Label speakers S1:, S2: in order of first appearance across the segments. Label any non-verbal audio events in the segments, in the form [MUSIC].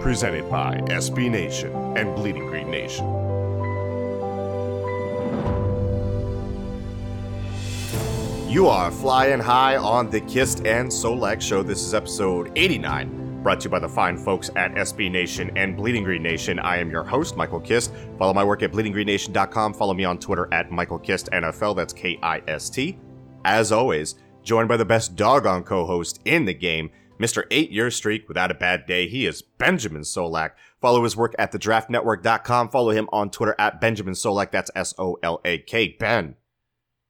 S1: presented by SB Nation and Bleeding Green Nation. You are flying high on the Kist and Solak Show. This is episode 89, brought to you by the fine folks at SB Nation and Bleeding Green Nation. I am your host, Michael Kist. Follow my work at bleedinggreennation.com. Follow me on Twitter at Michael Kist NFL. That's K I S T. As always, joined by the best doggone co host in the game, Mr. Eight Year Streak without a bad day. He is Benjamin Solak. Follow his work at thedraftnetwork.com. Follow him on Twitter at Benjamin Solak. That's S O L A K. Ben,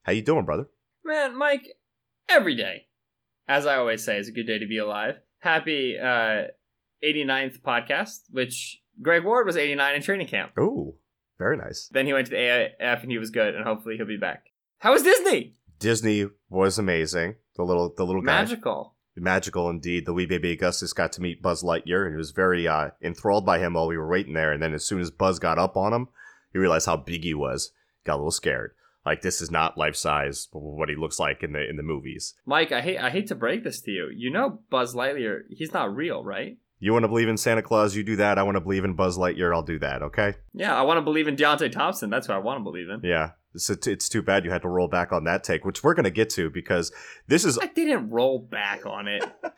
S1: how you doing, brother?
S2: Man, Mike, every day, as I always say, is a good day to be alive. Happy uh, 89th podcast, which Greg Ward was 89 in training camp.
S1: Oh, very nice.
S2: Then he went to the AAF and he was good, and hopefully he'll be back. How was Disney?
S1: Disney was amazing. The little, the little guy.
S2: Magical.
S1: Magical indeed. The wee baby Augustus got to meet Buzz Lightyear, and he was very uh, enthralled by him while we were waiting there. And then as soon as Buzz got up on him, he realized how big he was. Got a little scared. Like this is not life size what he looks like in the in the movies.
S2: Mike, I hate I hate to break this to you. You know Buzz Lightyear, he's not real, right?
S1: You want to believe in Santa Claus? You do that. I want to believe in Buzz Lightyear. I'll do that. Okay.
S2: Yeah, I want to believe in Deontay Thompson. That's what I want to believe in.
S1: Yeah. It's, it's too bad you had to roll back on that take, which we're gonna get to because this is
S2: I didn't roll back on it. [LAUGHS]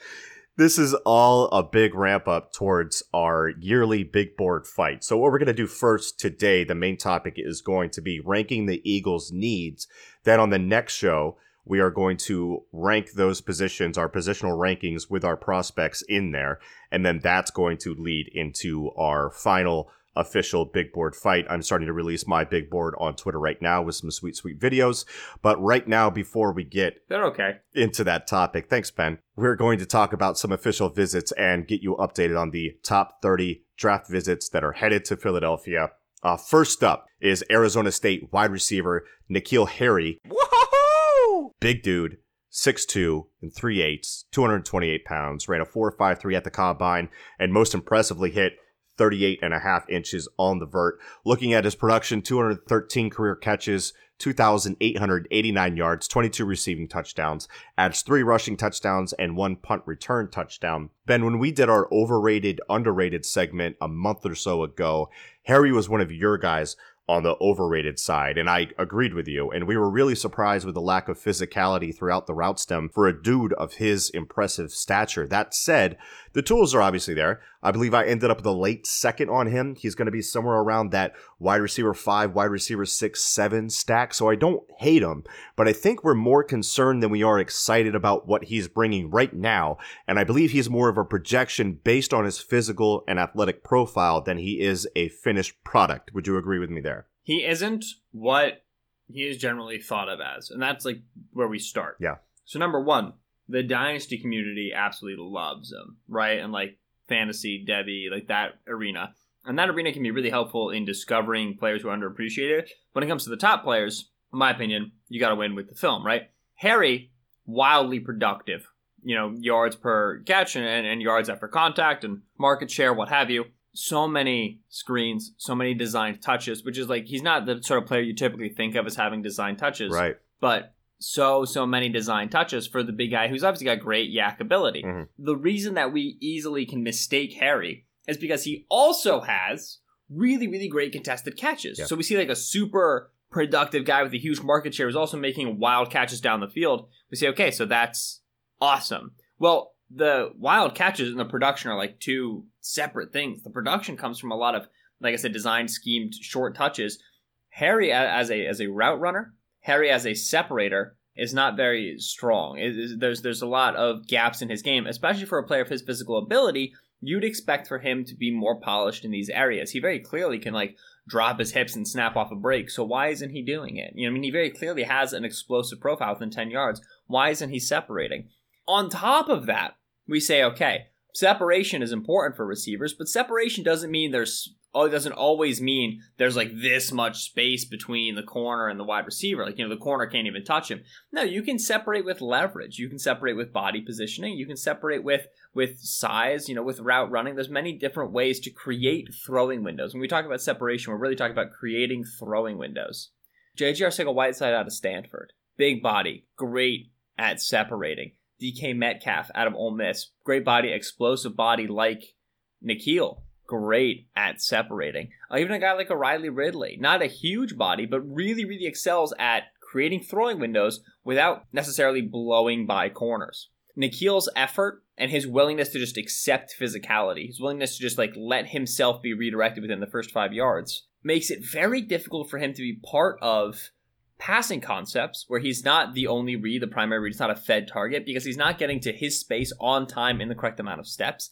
S1: this is all a big ramp up towards our yearly big board fight. So, what we're going to do first today, the main topic is going to be ranking the Eagles' needs. Then, on the next show, we are going to rank those positions, our positional rankings with our prospects in there. And then that's going to lead into our final official big board fight. I'm starting to release my big board on Twitter right now with some sweet, sweet videos. But right now, before we get
S2: They're okay.
S1: into that topic. Thanks, Ben. We're going to talk about some official visits and get you updated on the top 30 draft visits that are headed to Philadelphia. Uh, first up is Arizona State wide receiver N'Keal Harry.
S2: Woohoo!
S1: Big dude, 6'2 and 3 eighths, 228 pounds, ran a 4.53 at the combine, and most impressively hit 38 and a half inches on the vert. Looking at his production, 213 career catches, 2,889 yards, 22 receiving touchdowns, adds three rushing touchdowns and one punt return touchdown. Ben, when we did our overrated, underrated segment a month or so ago, Harry was one of your guys on the overrated side, and I agreed with you. And we were really surprised with the lack of physicality throughout the route stem for a dude of his impressive stature. That said, the tools are obviously there. I believe I ended up with a late second on him. He's going to be somewhere around that wide receiver five, wide receiver six, seven stack. So I don't hate him, but I think we're more concerned than we are excited about what he's bringing right now. And I believe he's more of a projection based on his physical and athletic profile than he is a finished product. Would you agree with me there?
S2: He isn't what he is generally thought of as, and that's like where we start.
S1: Yeah.
S2: So number one, the dynasty community absolutely loves him, right? And like fantasy, Debbie, like that arena. And that arena can be really helpful in discovering players who are underappreciated. When it comes to the top players, in my opinion, you got to win with the film, right? Harry, wildly productive. You know, yards per catch and, and yards after contact and market share, what have you. So many screens, so many designed touches, which is like he's not the sort of player you typically think of as having designed touches
S1: Right.
S2: but so so many design touches for the big guy who's obviously got great YAC ability.
S1: Mhm.
S2: The reason that we easily can mistake Harry is because he also has really really great contested catches.
S1: Yeah.
S2: So we see like a super productive guy with a huge market share who's also making wild catches down the field. We say okay, so that's awesome. Well, the wild catches and the production are like two separate things. The production comes from a lot of like I said design schemed short touches. Harry as a as a route runner Harry as a separator is not very strong. It is- there's there's a lot of gaps in his game, especially for a player of his physical ability. You'd expect for him to be more polished in these areas. He very clearly can like drop his hips and snap off a break. So why isn't he doing it? You know, I mean, he very clearly has an explosive profile within ten yards. Why isn't he separating? On top of that, we say, okay, separation is important for receivers, but separation doesn't mean there's oh, it doesn't always mean there's like this much space between the corner and the wide receiver. Like, you know, the corner can't even touch him. No, you can separate with leverage. You can separate with body positioning. You can separate with with size, you know, with route running. There's many different ways to create throwing windows. When we talk about separation, we're really talking about creating throwing windows. JJ Arcega Whiteside out of Stanford. Big body, great at separating. DK Metcalf out of Ole Miss. Great body, explosive body like N'Keal. Great at separating. Uh, even a guy like a Riley Ridley. Not a huge body, but really, really excels at creating throwing windows without necessarily blowing by corners. N'Keal's effort and his willingness to just accept physicality, his willingness to just like let himself be redirected within the first five yards, makes it very difficult for him to be part of passing concepts where he's not the only read, the primary read, it's not a fed target because he's not getting to his space on time in the correct amount of steps.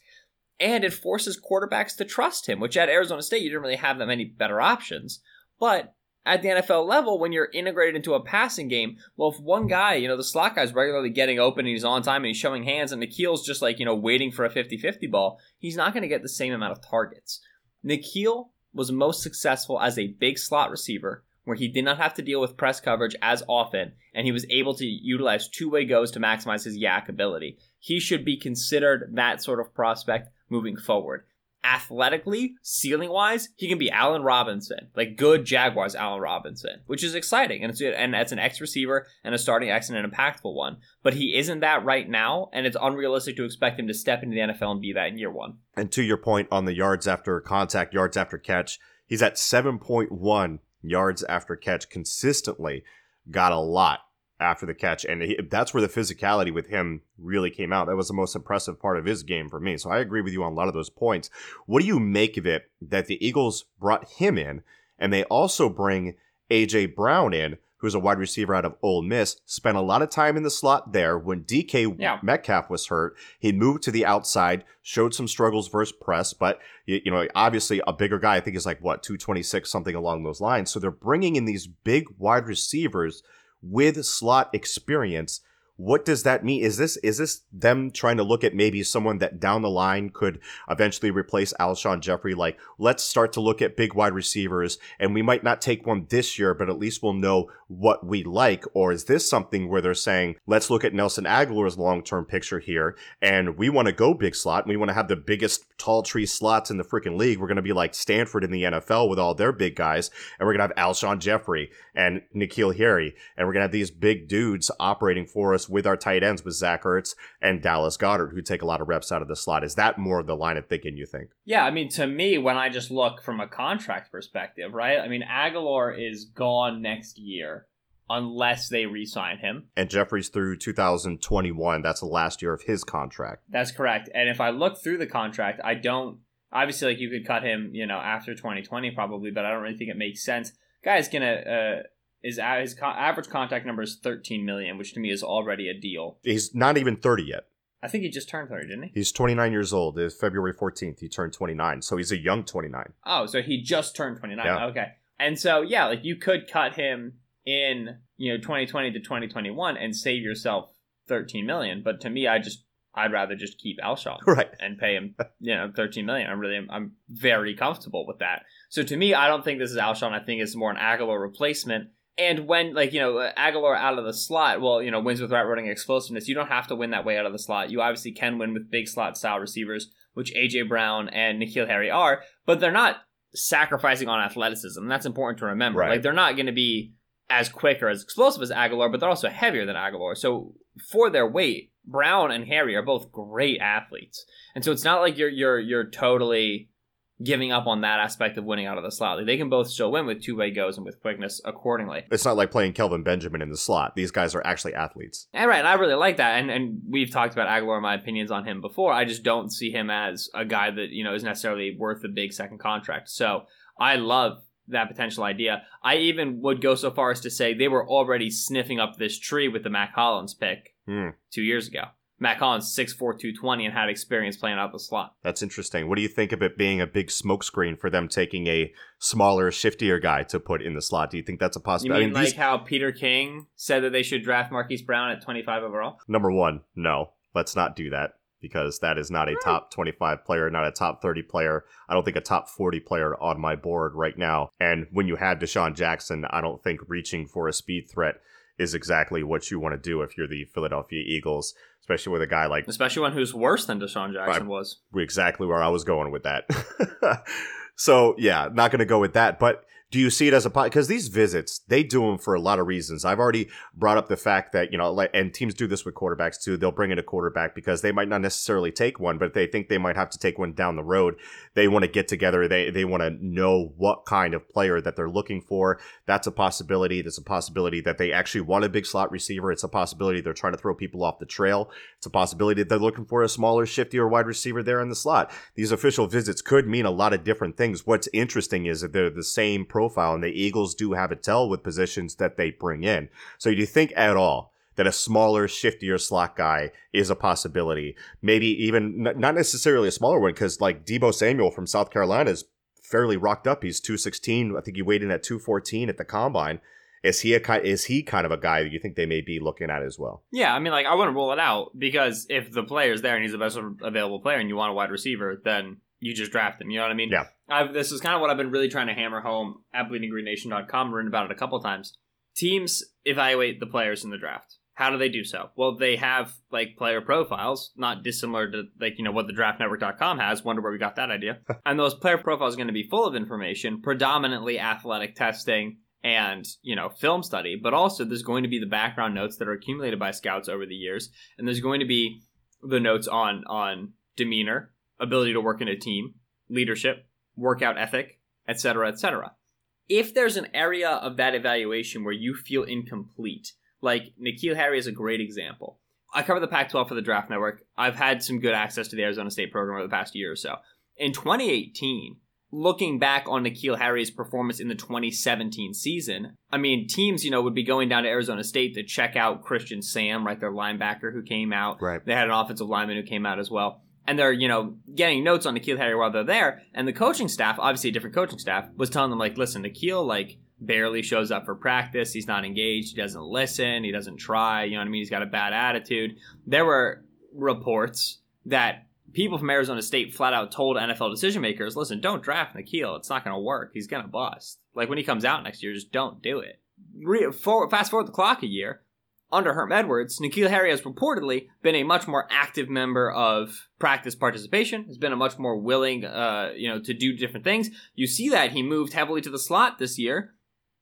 S2: And it forces quarterbacks to trust him, which at Arizona State, you didn't really have that many better options. But at the NFL level, when you're integrated into a passing game, well, if one guy, you know, the slot guy's regularly getting open and he's on time and he's showing hands, and N'Keal's just like, you know, waiting for a 50 50 ball, he's not going to get the same amount of targets. N'Keal was most successful as a big slot receiver where he did not have to deal with press coverage as often, and he was able to utilize two way goes to maximize his YAC ability. He should be considered that sort of prospect moving forward. Athletically, ceiling wise, he can be Allen Robinson, like good Jaguars Allen Robinson, which is exciting, and it's and that's an X receiver and a starting X and an impactful one. But he isn't that right now, and it's unrealistic to expect him to step into the NFL and be that in year one.
S1: And to your point on the yards after contact, yards after catch, he's at 7.1 yards after catch consistently. Got a lot after the catch. And he, that's where the physicality with him really came out. That was the most impressive part of his game for me. So I agree with you on a lot of those points. What do you make of it that the Eagles brought him in and they also bring AJ Brown in? Who's a wide receiver out of Ole Miss, spent a lot of time in the slot there. When DK
S2: Yeah.
S1: Metcalf was hurt, he moved to the outside, showed some struggles versus press, but you, you know, obviously a bigger guy, I think is like what, 226, something along those lines. So they're bringing in these big wide receivers with slot experience. What does that mean? Is this is this them trying to look at maybe someone that down the line could eventually replace Alshon Jeffery? Like, let's start to look at big wide receivers, and we might not take one this year, but at least we'll know what we like. Or is this something where they're saying, let's look at Nelson Agholor's long term picture here, and we want to go big slot, and we want to have the biggest tall tree slots in the freaking league. We're going to be like Stanford in the NFL with all their big guys, and we're going to have Alshon Jeffery and N'Keal Harry, and we're going to have these big dudes operating for us with our tight ends with Zach Ertz and Dallas Goedert, who take a lot of reps out of the slot. Is that more of the line of thinking you think?
S2: Yeah, I mean, to me, when I just look from a contract perspective, right? I mean, Agholor is gone next year unless they re sign him.
S1: And Jeffery's through 2021. That's the last year of his contract.
S2: That's correct. And if I look through the contract, I don't. Obviously, like you could cut him, you know, after 2020 probably, but I don't really think it makes sense. Guy's gonna uh, his co- average contact number is 13 million, which to me is already a deal.
S1: He's not even 30 yet.
S2: I think he just turned 30, didn't he?
S1: He's 29 years old. It's February 14th. He turned 29. So he's a young 29.
S2: Oh, so he just turned 29.
S1: Yeah.
S2: Okay. And so, yeah, like you could cut him in, you know, 2020 to 2021 and save yourself 13 million. But to me, I just, I'd rather just keep Alshon [LAUGHS]
S1: Right.
S2: and pay him, you know, 13 million. I'm really, I'm very comfortable with that. So to me, I don't think this is Alshon. I think it's more an Agholor replacement. And when, like, you know, Agholor out of the slot, well, you know, wins with route running explosiveness, you don't have to win that way out of the slot. You obviously can win with big slot style receivers, which AJ Brown and N'Keal Harry are, but they're not sacrificing on athleticism. That's important to remember.
S1: Right.
S2: Like, they're not going to be as quick or as explosive as Agholor, but they're also heavier than Agholor. So for their weight, Brown and Harry are both great athletes, and so it's not like you're you're you're totally giving up on that aspect of winning out of the slot. Like they can both still win with two way goes and with quickness accordingly.
S1: It's not like playing Kelvin Benjamin in the slot. These guys are actually athletes.
S2: And right, and I really like that. And and we've talked about Agholor, my opinions on him before. I just don't see him as a guy that you know is necessarily worth a big second contract. So I love that potential idea. I even would go so far as to say they were already sniffing up this tree with the Mack Hollins pick
S1: Hmm.
S2: two years ago. Mack Hollins, 6'4", 220, and had experience playing out the slot.
S1: That's interesting. What do you think of it being a big smokescreen for them taking a smaller, shiftier guy to put in the slot? Do you think that's a
S2: You
S1: possibility?
S2: mean
S1: I mean,
S2: like how Peter King said that they should draft Marquise Brown at 25 overall?
S1: number one, no, let's not do that because that is not a hmm. top 25 player, not a top 30 player. I don't think a top 40 player on my board right now. And when you have DeSean Jackson, I don't think reaching for a speed threat is exactly what you want to do if you're the Philadelphia Eagles, especially with a guy like
S2: Especially one who's worse than DeSean Jackson was.
S1: exactly where I was going with that. [LAUGHS] so yeah, not going to go with that. But do you see it as a pot? because these visits they do them for a lot of reasons. I've already brought up the fact that you know, like, and teams do this with quarterbacks too. They'll bring in a quarterback because they might not necessarily take one, but they think they might have to take one down the road. They want to get together. They they want to know what kind of player that they're looking for. That's a possibility. There's a possibility that they actually want a big slot receiver. It's a possibility they're trying to throw people off the trail. It's a possibility they're looking for a smaller, shiftier wide receiver there in the slot. These official visits could mean a lot of different things. What's interesting is that they're the same profile, and the Eagles do have a tell with positions that they bring in. So, do you think at all that a smaller, shiftier slot guy is a possibility? Maybe even not necessarily a smaller one, because like Deebo Samuel from South Carolina is fairly rocked up. He's 216. I think he weighed in at 214 at the combine. Is he a is he kind of a guy that you think they may be looking at as well?
S2: Yeah, I mean, like, I wouldn't rule it out because if the player's there and he's the best available player and you want a wide receiver, then you just draft him. You know what I mean?
S1: Yeah.
S2: I've, this is kind of what I've been really trying to hammer home at bleedinggreennation.com. written about it a couple times. Teams evaluate the players in the draft. How do they do so? Well, they have like player profiles, not dissimilar to like you know what the draftnetwork.com has. Wonder where we got that idea. [LAUGHS] and those player profiles are going to be full of information, predominantly athletic testing and you know film study, but also there's going to be the background notes that are accumulated by scouts over the years, and there's going to be the notes on on demeanor, ability to work in a team, leadership, workout ethic, etc., etc. If there's an area of that evaluation where you feel incomplete, like N'Keal Harry is a great example. I cover the Pac-12 for the Draft Network. I've had some good access to the Arizona State program over the past year or so. In 2018, looking back on N'Keal Harry's performance in the 2017 season, I mean, teams, you know, would be going down to Arizona State to check out Christian Sam, right, their linebacker who came out.
S1: Right.
S2: They had an offensive lineman who came out as well. And they're, you know, getting notes on N'Keal Harry while they're there. And the coaching staff, obviously a different coaching staff, was telling them, like, listen, N'Keal, like, barely shows up for practice. He's not engaged. He doesn't listen. He doesn't try. You know what I mean? He's got a bad attitude. There were reports that people from Arizona State flat out told NFL decision makers, listen, don't draft N'Keal. It's not going to work. He's going to bust. Like when he comes out next year, just don't do it. Re- fast forward the clock a year. Under Herm Edwards, N'Keal Harry has reportedly been a much more active member of practice participation. Has been a much more willing, uh, you know, to do different things. You see that he moved heavily to the slot this year.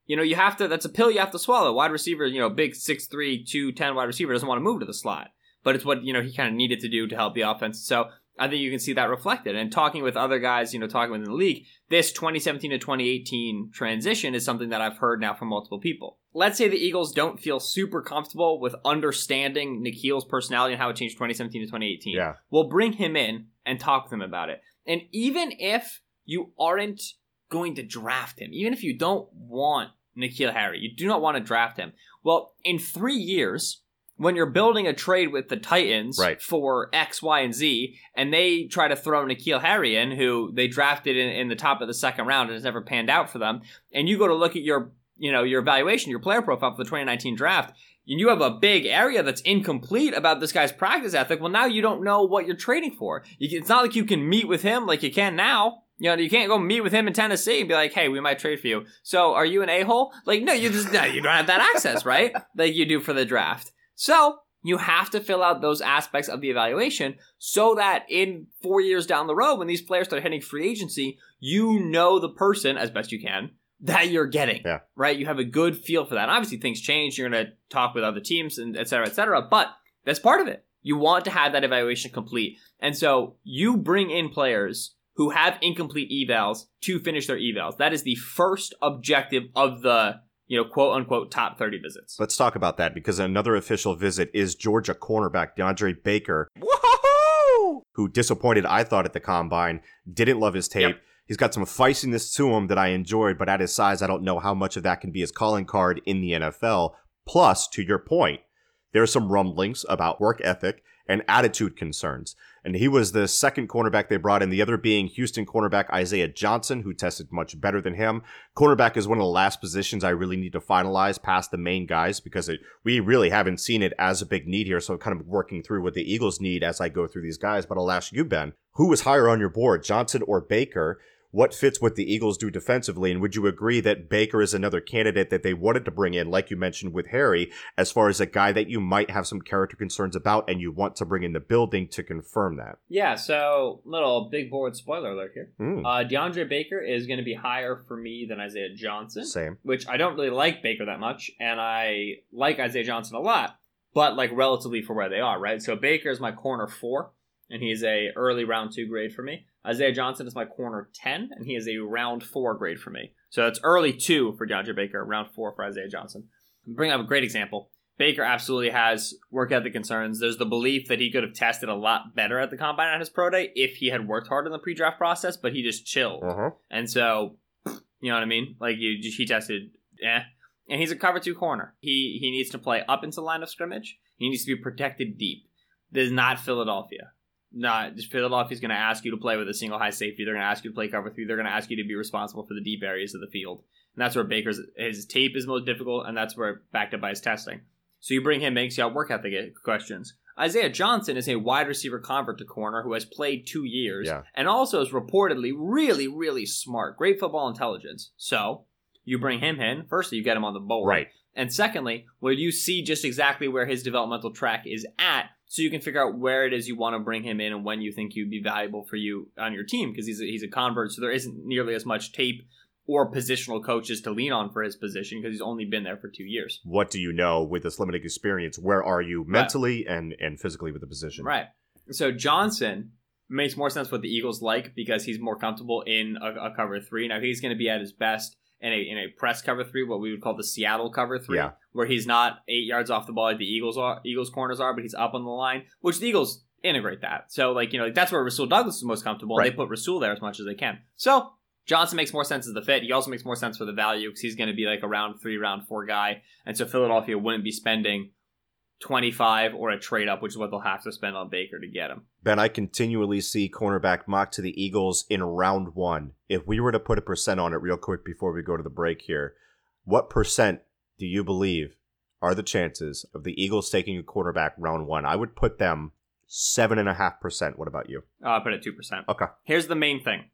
S2: You know, you have to. That's a pill you have to swallow. Wide receiver, you know, big 6'3", 210 wide receiver doesn't want to move to the slot, but it's what you know he kind of needed to do to help the offense. So I think you can see that reflected. And talking with other guys, you know, talking within the league, this 2017 to 2018 transition is something that I've heard now from multiple people. Let's say the Eagles don't feel super comfortable with understanding N'Keal's personality and how it changed 2017 to 2018.
S1: Yeah.
S2: We'll bring him in and talk with him about it. And even if you aren't going to draft him, even if you don't want N'Keal Harry, you do not want to draft him. Well, in three years, when you're building a trade with the Titans
S1: Right.
S2: for X, Y, and Z, and they try to throw N'Keal Harry in, who they drafted in, in the top of the second round and has never panned out for them, and you go to look at your, you know, your evaluation, your player profile for the 2019 draft, and you have a big area that's incomplete about this guy's practice ethic, well, now you don't know what you're trading for. You, it's not like you can meet with him like you can now. You know, you can't go meet with him in Tennessee and be like, "Hey, we might trade for you." So, are you an a hole? Like, no, you just no, you don't have that access, [LAUGHS] right? like you do for the draft. So you have to fill out those aspects of the evaluation so that in four years down the road, when these players start hitting free agency, you know the person as best you can that you're getting.
S1: Yeah.
S2: Right? You have a good feel for that. And obviously, things change. You're going to talk with other teams and et cetera, et cetera. But that's part of it. You want to have that evaluation complete. And so you bring in players who have incomplete evals to finish their evals. That is the first objective of the, you know, quote unquote top 30 visits.
S1: Let's talk about that because another official visit is Georgia cornerback DeAndre Baker, who disappointed, I thought, at the combine. Didn't love his tape.
S2: Yep.
S1: He's got some feistiness to him that I enjoyed, but at his size, I don't know how much of that can be his calling card in the NFL. Plus, to your point, there are some rumblings about work ethic and attitude concerns. And he was the second cornerback they brought in, the other being Houston cornerback Isaiah Johnson, who tested much better than him. Cornerback is one of the last positions I really need to finalize past the main guys because it, we really haven't seen it as a big need here. So I'm kind of working through what the Eagles need as I go through these guys. But I'll ask you, Ben, who was higher on your board, Johnson or Baker? What fits what the Eagles do defensively? And would you agree that Baker is another candidate that they wanted to bring in, like you mentioned with Harry, as far as a guy that you might have some character concerns about and you want to bring in the building to confirm that?
S2: Yeah, so little big board spoiler alert here.
S1: Mm,
S2: Uh, DeAndre Baker is going to be higher for me than Isaiah Johnson,
S1: same.
S2: which I don't really like Baker that much, and I like Isaiah Johnson a lot, but like relatively for where they are, right? So Baker is my corner four, and he's a early round two grade for me. Isaiah Johnson is my corner ten, and he is a round four grade for me. So that's early two for DeAndre Baker, round four for Isaiah Johnson. I'm bring up a great example. Baker absolutely has work ethic concerns. There's the belief that he could have tested a lot better at the combine on his pro day if he had worked hard in the pre-draft process, but he just chilled.
S1: Uh-huh.
S2: And so, [SNIFFS] you know what I mean? Like you, he tested, eh. And he's a cover two corner. He he needs to play up into the line of scrimmage. He needs to be protected deep. This is not Philadelphia. Not just Philadelphia's going to ask you to play with a single high safety. They're going to ask you to play cover three. They're going to ask you to be responsible for the deep areas of the field. And that's where Baker's his tape is most difficult, and that's where backed up by his testing. So you bring him, makes you out work ethic questions. Isaiah Johnson is a wide receiver convert to corner who has played two years
S1: Yeah.
S2: and also is reportedly really, really smart. Great football intelligence. So you bring him in. Firstly, you get him on the board.
S1: Right.
S2: And secondly, where you see just exactly where his developmental track is at, so you can figure out where it is you want to bring him in and when you think he'd be valuable for you on your team because he's a, he's a convert, so there isn't nearly as much tape or positional coaches to lean on for his position because he's only been there for two years.
S1: What do you know with this limited experience? Where are you mentally and, and physically with the position?
S2: Right. So Johnson makes more sense what the Eagles like because he's more comfortable in a, a cover three. Now he's going to be at his best in a in a press cover three, what we would call the Seattle cover three,
S1: Yeah.
S2: where he's not eight yards off the ball like the Eagles are Eagles corners are, but he's up on the line, which the Eagles integrate that. So like you know that's where Rasul Douglas is most comfortable.
S1: Right.
S2: They put Rasul there as much as they can. So Johnson makes more sense as the fit. He also makes more sense for the value because he's going to be like a round three, round four guy, and so Philadelphia wouldn't be spending. 25 or a trade up, which is what they'll have to spend on Baker to get him.
S1: Ben, I continually see cornerback mock to the Eagles in round one. If we were to put a percent on it real quick before we go to the break here, what percent do you believe are the chances of the Eagles taking a quarterback round one? I would put them seven and a half percent. What about you?
S2: Uh, I put it 2%.
S1: Okay.
S2: Here's the main thing.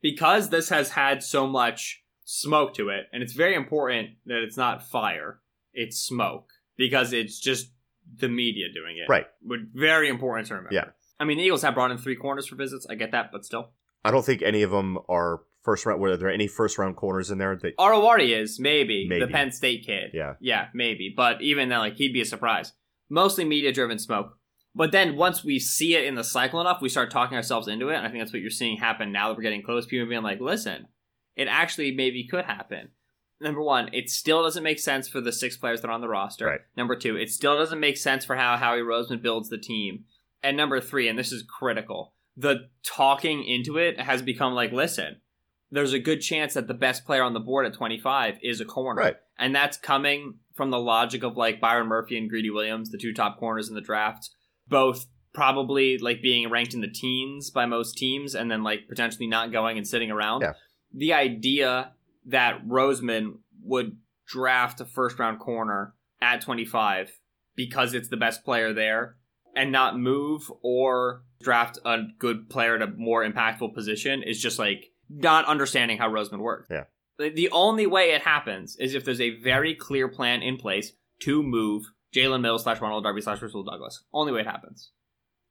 S2: Because this has had so much smoke to it, and it's very important that it's not fire, it's smoke. Because it's just the media doing it.
S1: Right.
S2: But very important to remember.
S1: Yeah.
S2: I mean, the Eagles have brought in three corners for visits. I get that, but still.
S1: I don't think any of them are first round. Were there any first round corners in there? That
S2: Oruwariye is, maybe,
S1: Maybe.
S2: the Penn State kid.
S1: yeah,
S2: Yeah, maybe. But even then, like, he'd be a surprise. Mostly media driven smoke. But then once we see it in the cycle enough, we start talking ourselves into it. And I think that's what you're seeing happen now that we're getting close. People being like, listen, it actually maybe could happen. Number one, it still doesn't make sense for the six players that are on the roster.
S1: Right.
S2: Number two, it still doesn't make sense for how Howie Roseman builds the team. And number three, and this is critical, the talking into it has become like, listen, there's a good chance that the best player on the board at 25 is a corner.
S1: Right.
S2: And that's coming from the logic of like Byron Murphy and Greedy Williams, the two top corners in the draft, both probably like being ranked in the teens by most teams and then like potentially not going and sitting around.
S1: Yeah.
S2: The idea that Roseman would draft a first round corner at 25 because it's the best player there and not move or draft a good player at a more impactful position is just like not understanding how Roseman works.
S1: Yeah.
S2: The, the only way it happens is if there's a very clear plan in place to move Jalen Mills slash Ronald Darby slash Rasul Douglas. Only way it happens.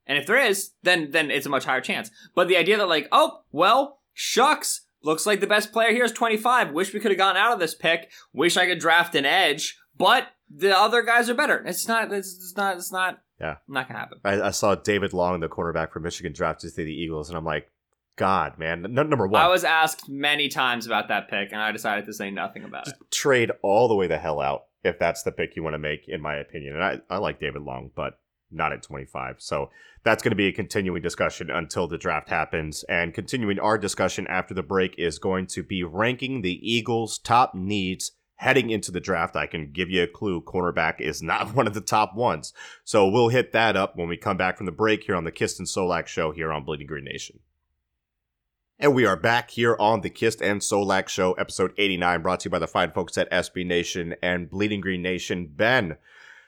S2: And if there is, then then it's a much higher chance. But the idea that like, oh, well, shucks, looks like the best player here is 25. Wish we could have gotten out of this pick. Wish I could draft an edge, but the other guys are better. It's not. It's, not. It's not.
S1: Yeah.
S2: not gonna happen.
S1: I, I saw David Long, the cornerback from Michigan, drafted to the Eagles, and I'm like, God, man. Number one,
S2: I was asked many times about that pick, and I decided to say nothing about it.
S1: trade all the way the hell out if that's the pick you want to make, in my opinion. And I, I like David Long, but not at 25. So that's going to be a continuing discussion until the draft happens. And continuing our discussion after the break is going to be ranking the Eagles' top needs heading into the draft. I can give you a clue cornerback is not [LAUGHS] one of the top ones. So we'll hit that up when we come back from the break here on the Kist and Solak show here on Bleeding Green Nation. And we are back here on the Kist and Solak Show, episode 89, brought to you by the fine folks at SB Nation and Bleeding Green Nation. Ben,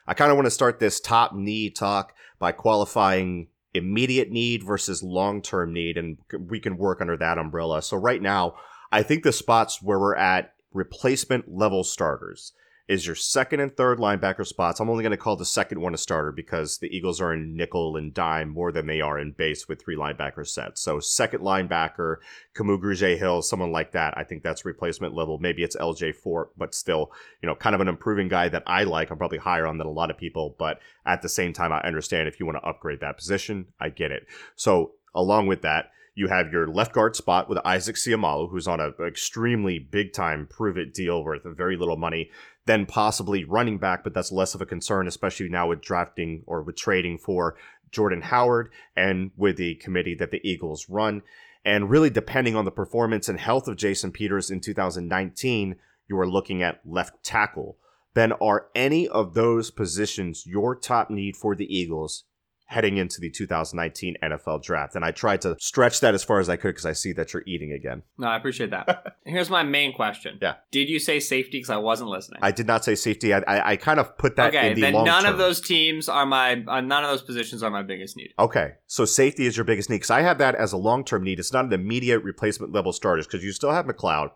S1: I kind of want to start this top need talk by qualifying immediate need versus long term need, and we can work under that umbrella. So, right now, I think the spots where we're at replacement level starters is your second and third linebacker spots. I'm only going to call the second one a starter because the Eagles are in nickel and dime more than they are in base with three linebacker sets. So second linebacker, Kamu Grugier-Hill, someone like that. I think that's replacement level. Maybe it's LJ Fort, but still, you know, kind of an improving guy that I like. I'm probably higher on than a lot of people, but at the same time, I understand if you want to upgrade that position, I get it. So along with that, you have your left guard spot with Isaac Seumalo, who's on an extremely big time prove it deal worth very little money. Then possibly running back, but that's less of a concern, especially now with drafting or with trading for Jordan Howard and with the committee that the Eagles run. And really, depending on the performance and health of Jason Peters in 2019, you are looking at left tackle. Ben, are any of those positions your top need for the Eagles heading into the 2019 NFL draft. And I tried to stretch that as far as I could because I see that you're eating again.
S2: No, I appreciate that. [LAUGHS] Here's my main question.
S1: Yeah.
S2: Did you say safety? Because I wasn't listening.
S1: I did not say safety. I, I, I kind of put that
S2: okay,
S1: in the
S2: then
S1: long
S2: none
S1: term.
S2: of those teams are my. Uh, none of those positions are my biggest need.
S1: Okay, so safety is your biggest need because I have that as a long term need. It's not an immediate replacement level starters because you still have McLeod,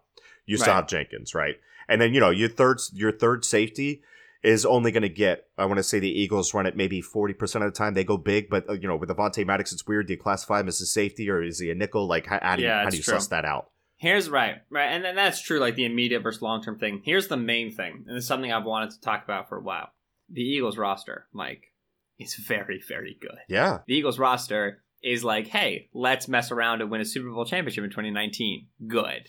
S1: you still
S2: Right.
S1: have Jenkins, right? And then you know your third your third safety is only going to get. I want to say the Eagles run it maybe forty percent of the time they go big, but uh, you know with Avonte Maddox, it's weird. Do you classify him as a safety or is he a nickel? Like how, how do you
S2: Yeah,
S1: how do you
S2: true.
S1: suss that out?
S2: Here's right, right, and then that's true. Like the immediate versus long term thing. Here's the main thing, and it's something I've wanted to talk about for a while. The Eagles roster, Mike, is very, very good.
S1: Yeah,
S2: The Eagles roster is like, hey, let's mess around and win a Super Bowl championship in 2019. Good.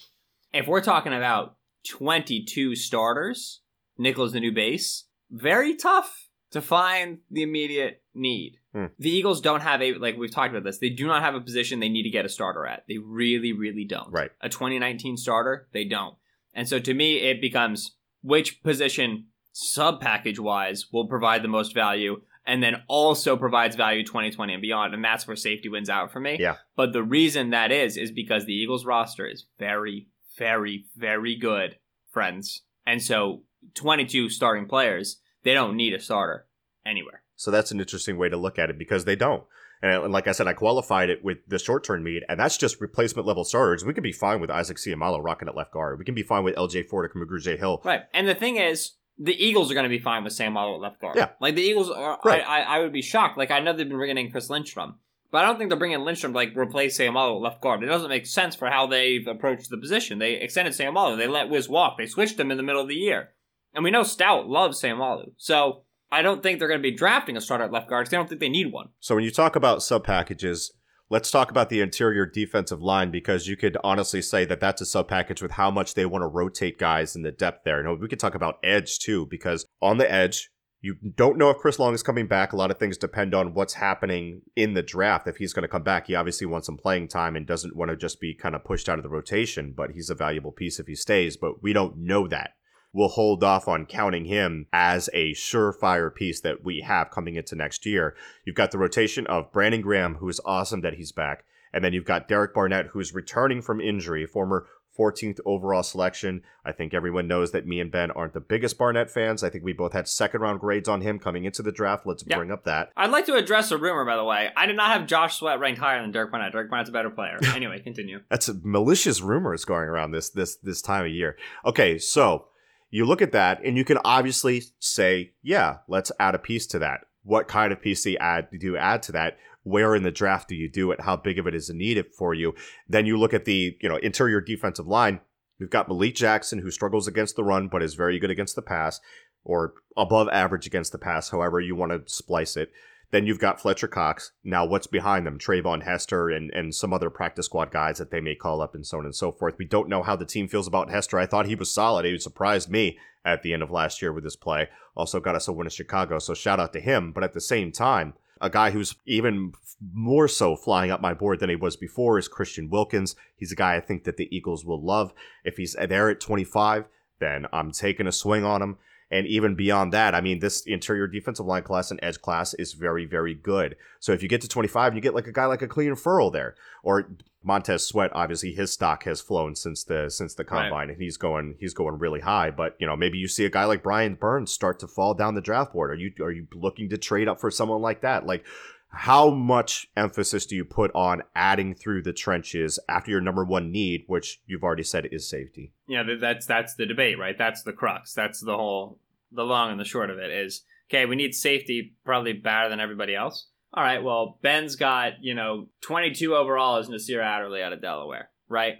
S2: If we're talking about 22 starters, Nickel's the new base. Very tough to find the immediate need.
S1: Hmm.
S2: The Eagles don't have a like we've talked about this. They do not have a position they need to get a starter at. They really, really don't.
S1: right.
S2: A 2019 starter, they don't. And so to me, it becomes which position sub package wise will provide the most value and then also provides value 2020 and beyond. And that's where safety wins out for me.
S1: Yeah.
S2: But the reason that is, is because the Eagles roster is very, very, very good, friends. And so 22 starting players, they don't need a starter anywhere.
S1: So that's an interesting way to look at it because they don't. And like I said, I qualified it with the short term need, and that's just replacement level starters. We can be fine with Isaac Seumalo rocking at left guard. We can be fine with LJ Fort or Kamu Grugier-Hill.
S2: Right. And the thing is, the Eagles are going to be fine with Seumalo at left guard.
S1: Yeah.
S2: Like the Eagles are,
S1: Right.
S2: I, I, I would be shocked. Like I know they've been bringing in Chris Lindstrom, but I don't think they're bringing Lindstrom to, like replace Seumalo at left guard. It doesn't make sense for how they've approached the position. They extended Seumalo. They let Wiz walk. They switched him in the middle of the year. And we know Stout loves Seumalo. So I don't think they're going to be drafting a starter at left guard 'cause they don't think they need one.
S1: So when you talk about sub packages, let's talk about the interior defensive line because you could honestly say that that's a sub package with how much they want to rotate guys in the depth there. And we could talk about edge too because on the edge. You don't know if Chris Long is coming back. A lot of things depend on what's happening in the draft. If he's going to come back, he obviously wants some playing time and doesn't want to just be kind of pushed out of the rotation, but he's a valuable piece if he stays. But we don't know that. We'll hold off on counting him as a surefire piece that we have coming into next year. You've got the rotation of Brandon Graham, who is awesome that he's back. And then you've got Derek Barnett, who's returning from injury, former 14th overall selection. I think everyone knows that me and Ben aren't the biggest Barnett fans. I think we both had second round grades on him coming into the draft. Let's
S2: Yeah.
S1: bring up that.
S2: I'd like to address a rumor, by the way. I did not have Josh Sweat ranked higher than Derek Barnett. Derek Barnett's a better player. [LAUGHS] Anyway, continue.
S1: That's a malicious rumors going around this this this time of year. Okay, so you look at that and you can obviously say, yeah, let's add a piece to that. what kind of piece do you add, do you add to that? Where in the draft do you do it? How big of it is needed for you? Then you look at the, you know, interior defensive line. We've got Malik Jackson, who struggles against the run, but is very good against the pass, or above average against the pass, however you want to splice it. Then you've got Fletcher Cox. Now, what's behind them? Treyvon Hester and, and some other practice squad guys that they may call up and so on and so forth. We don't know how the team feels about Hester. I thought he was solid. He surprised me at the end of last year with his play. Also got us a win in Chicago, so shout out to him. But at the same time, a guy who's even more so flying up my board than he was before is Christian Wilkins. He's a guy I think that the Eagles will love. If he's there at 25, then I'm taking a swing on him. And even beyond that, I mean, this interior defensive line class and edge class is very, very good. So if you get to 25 and you get like a guy like a Clelin Ferrell there, or Montez Sweat, obviously his stock has flown since the since the combine, right. and he's going he's going really high. But you know, maybe you see a guy like Brian Burns start to fall down the draft board. Are you are you looking to trade up for someone like that? Like how much emphasis do you put on adding through the trenches after your number one need, which you've already said is safety?
S2: Yeah, that's that's the debate, right? That's the crux. That's the whole the long and the short of it is okay. We need safety probably better than everybody else. All right, well Ben's got you know 22 overall is Nasir Adderley out of Delaware, right?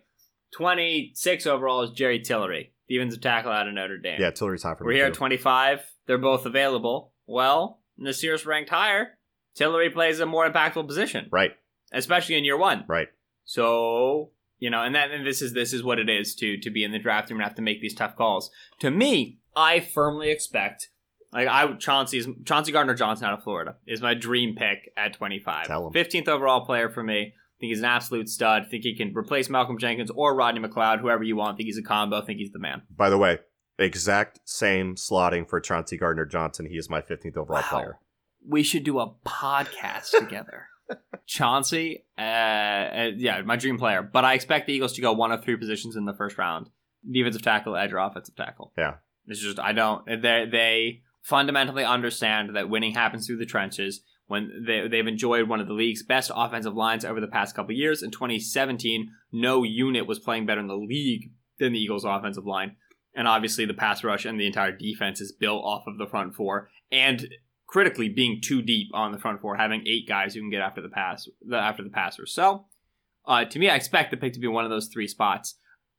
S2: 26 overall is Jerry Tillery, defensive tackle out of Notre Dame.
S1: Yeah, Tillery's high for
S2: We're here
S1: too.
S2: at 25. They're both available. Well, Nasir's ranked higher. Tillery plays a more impactful position.
S1: Right.
S2: Especially in year one.
S1: Right.
S2: So, you know, and that and this is this is what it is to to be in the draft room and have to make these tough calls. To me, I firmly expect like I Chauncey's Chauncey Gardner Johnson out of Florida is my dream pick at 25.
S1: Tell him.
S2: 15th overall player for me. I think he's an absolute stud. I think he can replace Malcolm Jenkins or Rodney McLeod, whoever you want. I think he's a combo. I think he's the man.
S1: By the way, exact same slotting for Chauncey Gardner Johnson. He is my 15th overall
S2: Wow.
S1: player.
S2: We should do a podcast [LAUGHS] together. Chauncey, uh, uh, yeah, my dream player. But I expect the Eagles to go one of three positions in the first round: defensive tackle, edge, or offensive tackle.
S1: Yeah.
S2: It's just I don't. They they fundamentally understand that winning happens through the trenches. When they they've enjoyed one of the league's best offensive lines over the past couple years. In 2017, no unit was playing better in the league than the Eagles' offensive line. And obviously, the pass rush and the entire defense is built off of the front four, and critically being too deep on the front four, having eight guys who can get after the pass, the, after the passer. So, uh, to me, I expect the pick to be one of those three spots.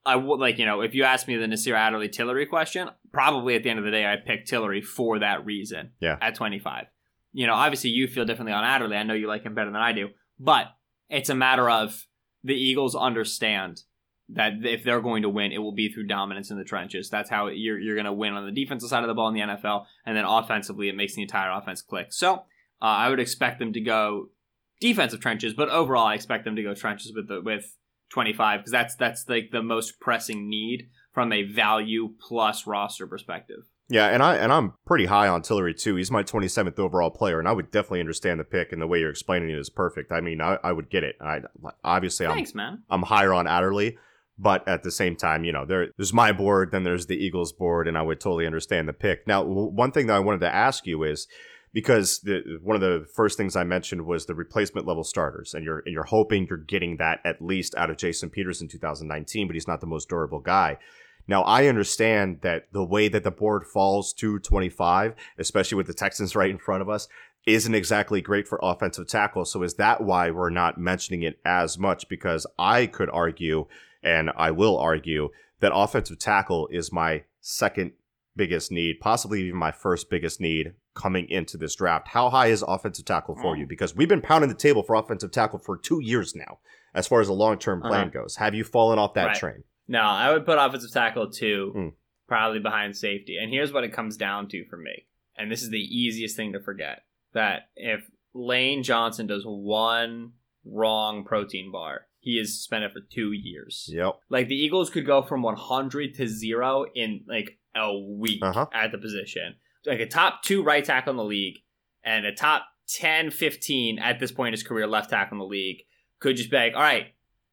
S2: I would like, you know, if you ask me the Nasir Adderley Tillery question, probably at the end of the day, I'd pick Tillery for that reason.
S1: Yeah.
S2: At 25. You know, obviously you feel differently on Adderley. I know you like him better than I do, but it's a matter of the Eagles understand that if they're going to win, it will be through dominance in the trenches. That's how you're you're going to win on the defensive side of the ball in the NFL, and then offensively, it makes the entire offense click. So uh, I would expect them to go defensive trenches, but overall, I expect them to go trenches with the with 25 because that's that's like the most pressing need from a value plus roster perspective.
S1: Yeah, and I and I'm pretty high on Tillery too. He's my 27th overall player, and I would definitely understand the pick. And the way you're explaining it is perfect. I mean, I, I would get it. I obviously
S2: Thanks,
S1: I'm
S2: man.
S1: I'm higher on Adderley, but at the same time, you know, there there's my board, then there's the Eagles board, and I would totally understand the pick. Now, one thing that I wanted to ask you is because the one of the first things I mentioned was the replacement level starters, and you're and you're hoping you're getting that at least out of Jason Peters in 2019, but he's not the most durable guy. Now, I understand that the way that the board falls to 25, especially with the Texans [LAUGHS] right in front of us, isn't exactly great for offensive tackle. So, is that why we're not mentioning it as much? Because I could argue, and I will argue, that offensive tackle is my second biggest need, possibly even my first biggest need coming into this draft. How high is offensive tackle for you? Because we've been pounding the table for offensive tackle for two years now, as far as a long term plan goes. Have you fallen off that
S2: Right.
S1: train?
S2: No, I would put offensive tackle two,
S1: Mm.
S2: probably behind safety. And here's what it comes down to for me. And this is the easiest thing to forget that if Lane Johnson does one wrong protein bar, he is suspended for two years.
S1: Yep.
S2: Like the Eagles could go from 100 to zero in like a week
S1: Uh-huh.
S2: at the position. Like a top two right tackle in the league and a top 10, 15 at this point in his career left tackle in the league could just be like, all right,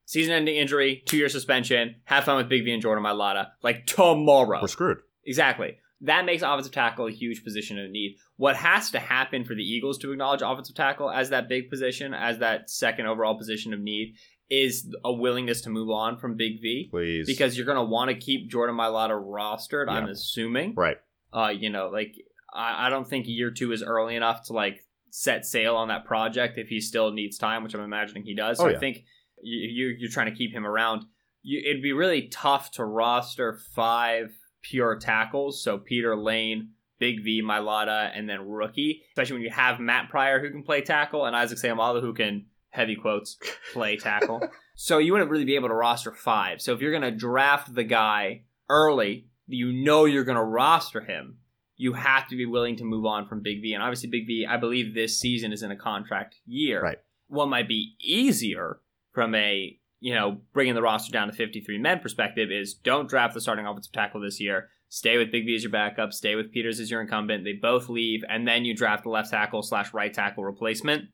S2: season ending injury, two year suspension, have fun with Big V and Jordan Mailata, like tomorrow.
S1: We're screwed.
S2: Exactly. That makes offensive tackle a huge position of need. What has to happen for the Eagles to acknowledge offensive tackle as that big position, as that second overall position of need, is a willingness to move on from Big V.
S1: Please.
S2: Because you're going to want to keep Jordan Mailata rostered, I'm assuming.
S1: right.
S2: Uh, you know, like, I, I don't think year two is early enough to, like, set sail on that project if he still needs time, which I'm imagining he does. So
S1: Oh,
S2: I think you, you you're trying to keep him around. You, it'd be really tough to roster five pure tackles. So Peter Lane, Big V, Mailata, and then rookie. Especially when you have Matt Pryor who can play tackle and Isaac Seumalo who can heavy quotes play [LAUGHS] tackle. so you wouldn't really be able to roster five. So if you're gonna draft the guy early, you know you're gonna roster him. You have to be willing to move on from Big V, and obviously Big V, I believe this season is in a contract year.
S1: Right.
S2: What might be easier from a you know bringing the roster down to 53 men perspective is don't draft the starting offensive tackle this year. Stay with Big V as your backup. Stay with Peters as your incumbent. They both leave, and then you draft the left tackle slash right tackle replacement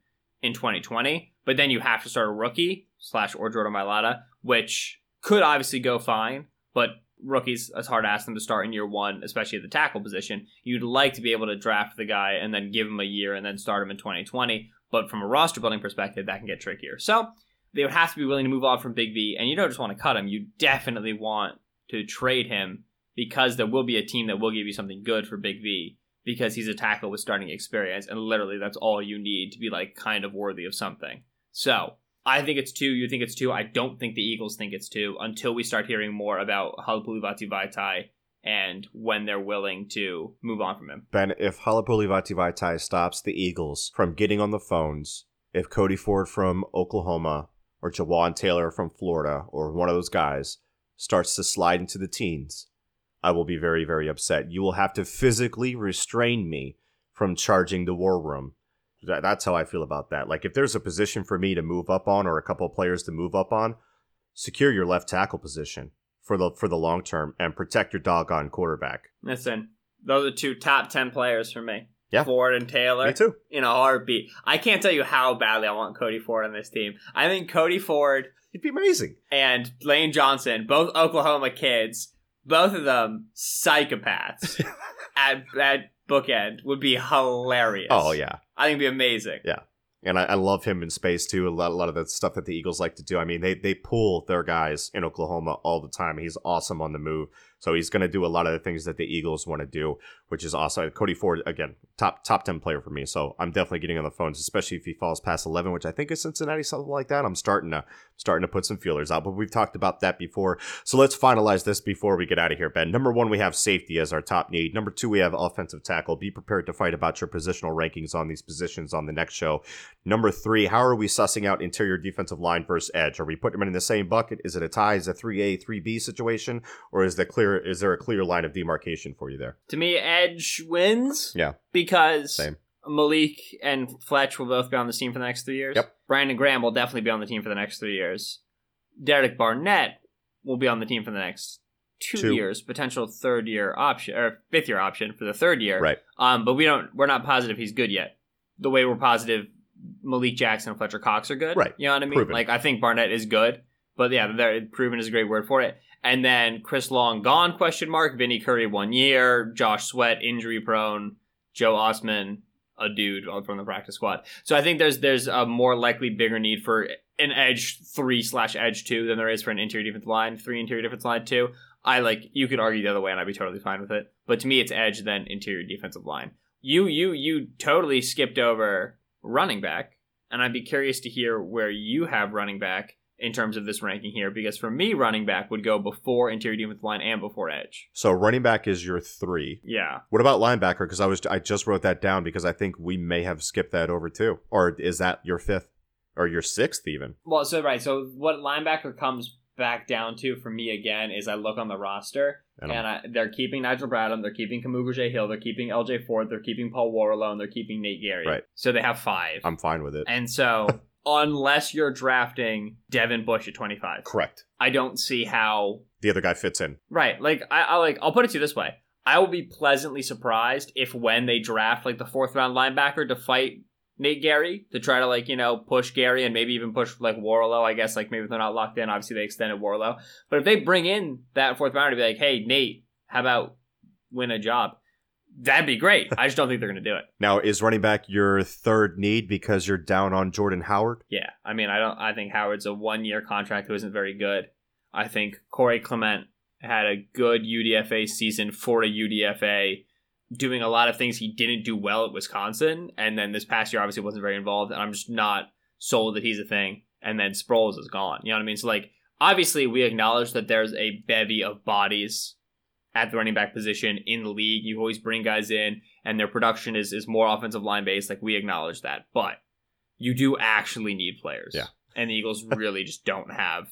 S2: in 2020. But then you have to start a rookie slash or Jordan Mailata, which could obviously go fine, but rookies it's hard to ask them to start in year one, especially at the tackle position. You'd like to be able to draft the guy and then give him a year and then start him in 2020. But from a roster building perspective, that can get trickier. So they would have to be willing to move on from Big V, and you don't just want to cut him. You definitely want to trade him because there will be a team that will give you something good for Big V because he's a tackle with starting experience, and literally that's all you need to be like kind of worthy of something. So I think it's two. You think it's two. I don't think the Eagles think it's two until we start hearing more about Halapoulivaati Vaitai and when they're willing to move on from him.
S1: Ben, if Halapoulivaati Vaitai stops the Eagles from getting on the phones, if Cody Ford from Oklahoma or Jawaan Taylor from Florida or one of those guys starts to slide into the teens, I will be very, very upset. You will have to physically restrain me from charging the war room. That, that's how I feel about that. Like, if there's a position for me to move up on or a couple of players to move up on, secure your left tackle position for the for the long term and protect your doggone quarterback.
S2: Listen, those are two top 10 players for me.
S1: Yeah.
S2: Ford and Taylor.
S1: Me too.
S2: In a heartbeat. I can't tell you how badly I want Cody Ford on this team. I think Cody Ford
S1: It'd be amazing.
S2: and Lane Johnson, both Oklahoma kids, both of them psychopaths [LAUGHS] at, at bookend would be hilarious.
S1: Oh yeah.
S2: I think it'd be amazing. Yeah.
S1: And I, I love him in space too. A lot, a lot of the stuff that the Eagles like to do. I mean, they they pull their guys in Oklahoma all the time. He's awesome on the move, so he's going to do a lot of the things that the Eagles want to do, which is awesome. Cody Ford again, top top ten player for me. So I'm definitely getting on the phones, especially if he falls past 11, which I think is Cincinnati, something like that. I'm starting to starting to put some feelers out, but we've talked about that before. So let's finalize this before we get out of here, Ben. Number one, we have safety as our top need. Number two, we have offensive tackle. Be prepared to fight about your positional rankings on these positions on the next show. Number three, how are we sussing out interior defensive line versus edge? Are we putting them in the same bucket? Is it a tie? Is it a 3A, 3B situation? Or is the clear is there a clear line of demarcation for you there?
S2: To me, Edge wins.
S1: Yeah.
S2: Because
S1: Same.
S2: Malik and Fletch will both be on the team for the next three years.
S1: Yep.
S2: Brandon Graham will definitely be on the team for the next three years. Derek Barnett will be on the team for the next two,
S1: Two.
S2: years, potential third year option or fifth year option for the third year.
S1: Right.
S2: Um, but we don't we're not positive he's good yet. The way we're positive Malik Jackson and Fletcher Cox are good.
S1: Right.
S2: You know what I mean?
S1: Proven.
S2: Like I think Barnett is good. But yeah, proven is a great word for it. And then Chris Long gone question mark, Vinny Curry one year, Josh Sweat injury prone, Joe Ostman a dude from the practice squad. So I think there's there's a more likely bigger need for an edge three slash edge two than there is for an interior defensive line three interior defensive line two. I like you could argue the other way and I'd be totally fine with it. But to me it's edge then interior defensive line. You you you totally skipped over running back, and I'd be curious to hear where you have running back in terms of this ranking here, because for me running back would go before interior defensive line and before edge.
S1: So running back is your three.
S2: Yeah.
S1: What about linebacker? Because I was I just wrote that down because I think we may have skipped that over too. Or is that your fifth or your sixth even?
S2: Well, so right. So what linebacker comes back down to for me again is I look on the roster
S1: And
S2: and I, they're keeping Nigel Bradham, they're keeping Kamu Grugier-Hill, they're keeping LJ Fort, they're keeping Paul Worrilow, and they're keeping Nate Gerry.
S1: Right.
S2: So they have five.
S1: I'm fine with it.
S2: and so [LAUGHS] unless you're drafting Devin Bush at 25,
S1: Correct.
S2: I don't see how
S1: The other guy fits in.
S2: Right. Like I, I like I'll put it to you this way. I will be pleasantly surprised if when they draft like the fourth round linebacker to fight Nate Gerry to try to like, you know, push Gerry and maybe even push like Worrilow. I guess like maybe they're not locked in. Obviously they extended Worrilow. But if they bring in that fourth rounder to be like, hey, Nate, how about win a job? That'd be great. I just don't think they're gonna do it. [LAUGHS]
S1: Now, is running back your third need because you're down on Jordan Howard?
S2: Yeah. I mean I don't I think Howard's a one year contract who isn't very good. I think Corey Clement had a good UDFA season for a UDFA. doing a lot of things he didn't do well at Wisconsin, and then this past year obviously wasn't very involved, and I'm just not sold that he's a thing. And then Sproles is gone. You know what I mean? So like, obviously we acknowledge that there's a bevy of bodies at the running back position in the league. You always bring guys in, and their production is is more offensive line based. Like we acknowledge that, but you do actually need players.
S1: Yeah.
S2: And the Eagles [LAUGHS] really just don't have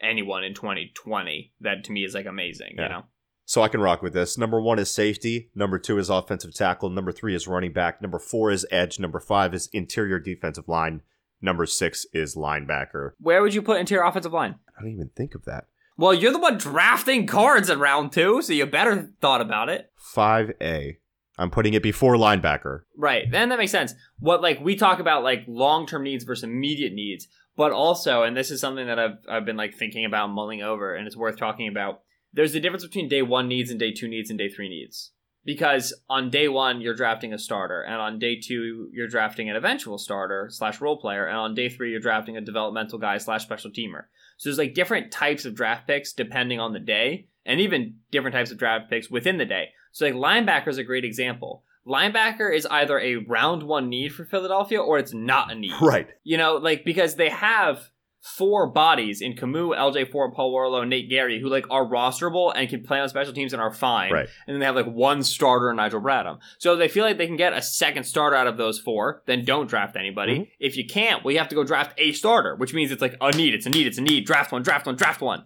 S2: anyone in 2020 that to me is like amazing.
S1: Yeah.
S2: You know.
S1: So I can rock with this. Number one is safety. Number two is offensive tackle. Number three is running back. Number four is edge. Number five is interior defensive line. Number six is linebacker.
S2: Where would you put interior offensive line?
S1: I don't even think of that.
S2: Well, you're the one drafting cards in round two, so you better thought about it.
S1: 5A. I'm putting it before linebacker.
S2: Right. Then that makes sense. What like we talk about like long term needs versus immediate needs, but also, and this is something that I've I've been like thinking about mulling over, and it's worth talking about. There's a difference between day one needs and day two needs and day three needs. Because on day one you're drafting a starter, and on day two you're drafting an eventual starter slash role player, and on day three you're drafting a developmental guy slash special teamer. So there's like different types of draft picks depending on the day, and even different types of draft picks within the day. So like linebacker is a great example. Linebacker is either a round one need for Philadelphia or it's not a need.
S1: Right.
S2: You know, like because they have four bodies in Camus, LJ Fort, Paul Worrilow, and Nate Gerry who like are rosterable and can play on special teams and are fine.
S1: Right.
S2: And then they have like one starter, Nigel Bradham. So they feel like they can get a second starter out of those four, then don't draft anybody.
S1: Mhm.
S2: If you can't, well, you have to go draft a starter, which means it's like a need, it's a need, it's a need. Draft one, draft one, draft one.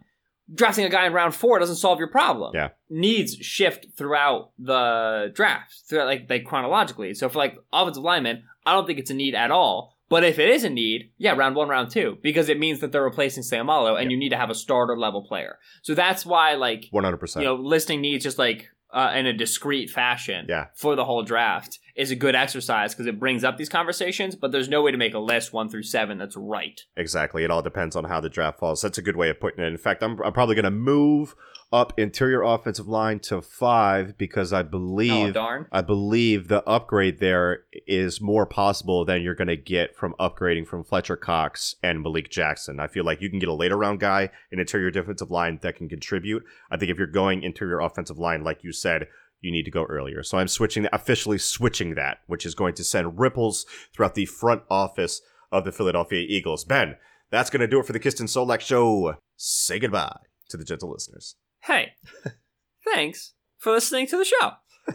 S2: Drafting a guy in round four doesn't solve your problem.
S1: Yeah.
S2: Needs shift throughout the draft, throughout like like chronologically. So for like offensive linemen, I don't think it's a need at all. But if it is a need, yeah, round one, round two, because it means that they're replacing Seumalo, and you need to have a starter level player. So that's why, like,
S1: 100%.
S2: you know, listing needs just like uh, in a discrete fashion
S1: Yeah.
S2: for the whole draft is a good exercise because it brings up these conversations. But there's no way to make a list one through seven that's right.
S1: Exactly. It all depends on how the draft falls. That's a good way of putting it. In fact, I'm, I'm probably going to move up interior offensive line to five because I
S2: Oh
S1: believe
S2: darn!
S1: I believe the upgrade there is more possible than you're going to get from upgrading from Fletcher Cox and Malik Jackson. I feel like you can get a later round guy in interior defensive line that can contribute. I think if you're going interior offensive line, like you said, you need to go earlier. So I'm switching, officially switching that, which is going to send ripples throughout the front office of the Philadelphia Eagles. Ben, that's going to do it for the Kiston Solak Show. Say goodbye to the gentle listeners.
S2: Hey, [LAUGHS] thanks for listening to the show.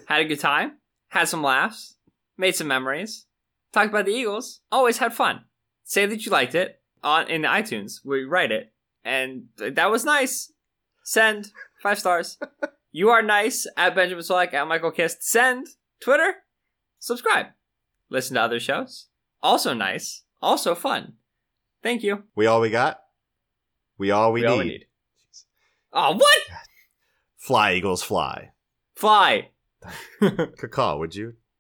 S2: Had a good time, had some laughs, made some memories, talked about the Eagles. Always had fun. Say that you liked it on in the iTunes. We write it, and that was nice. Send five stars. [LAUGHS] you are nice at Benjamin Solak at Michael Kist. Send Twitter. Subscribe. Listen to other shows. Also nice. Also fun. Thank you.
S1: We all we got? We all we,
S2: We all
S1: need.
S2: we need. Oh, what?
S1: Fly, Eagles, fly.
S2: Fly. [LAUGHS]
S1: Cacaw, would you?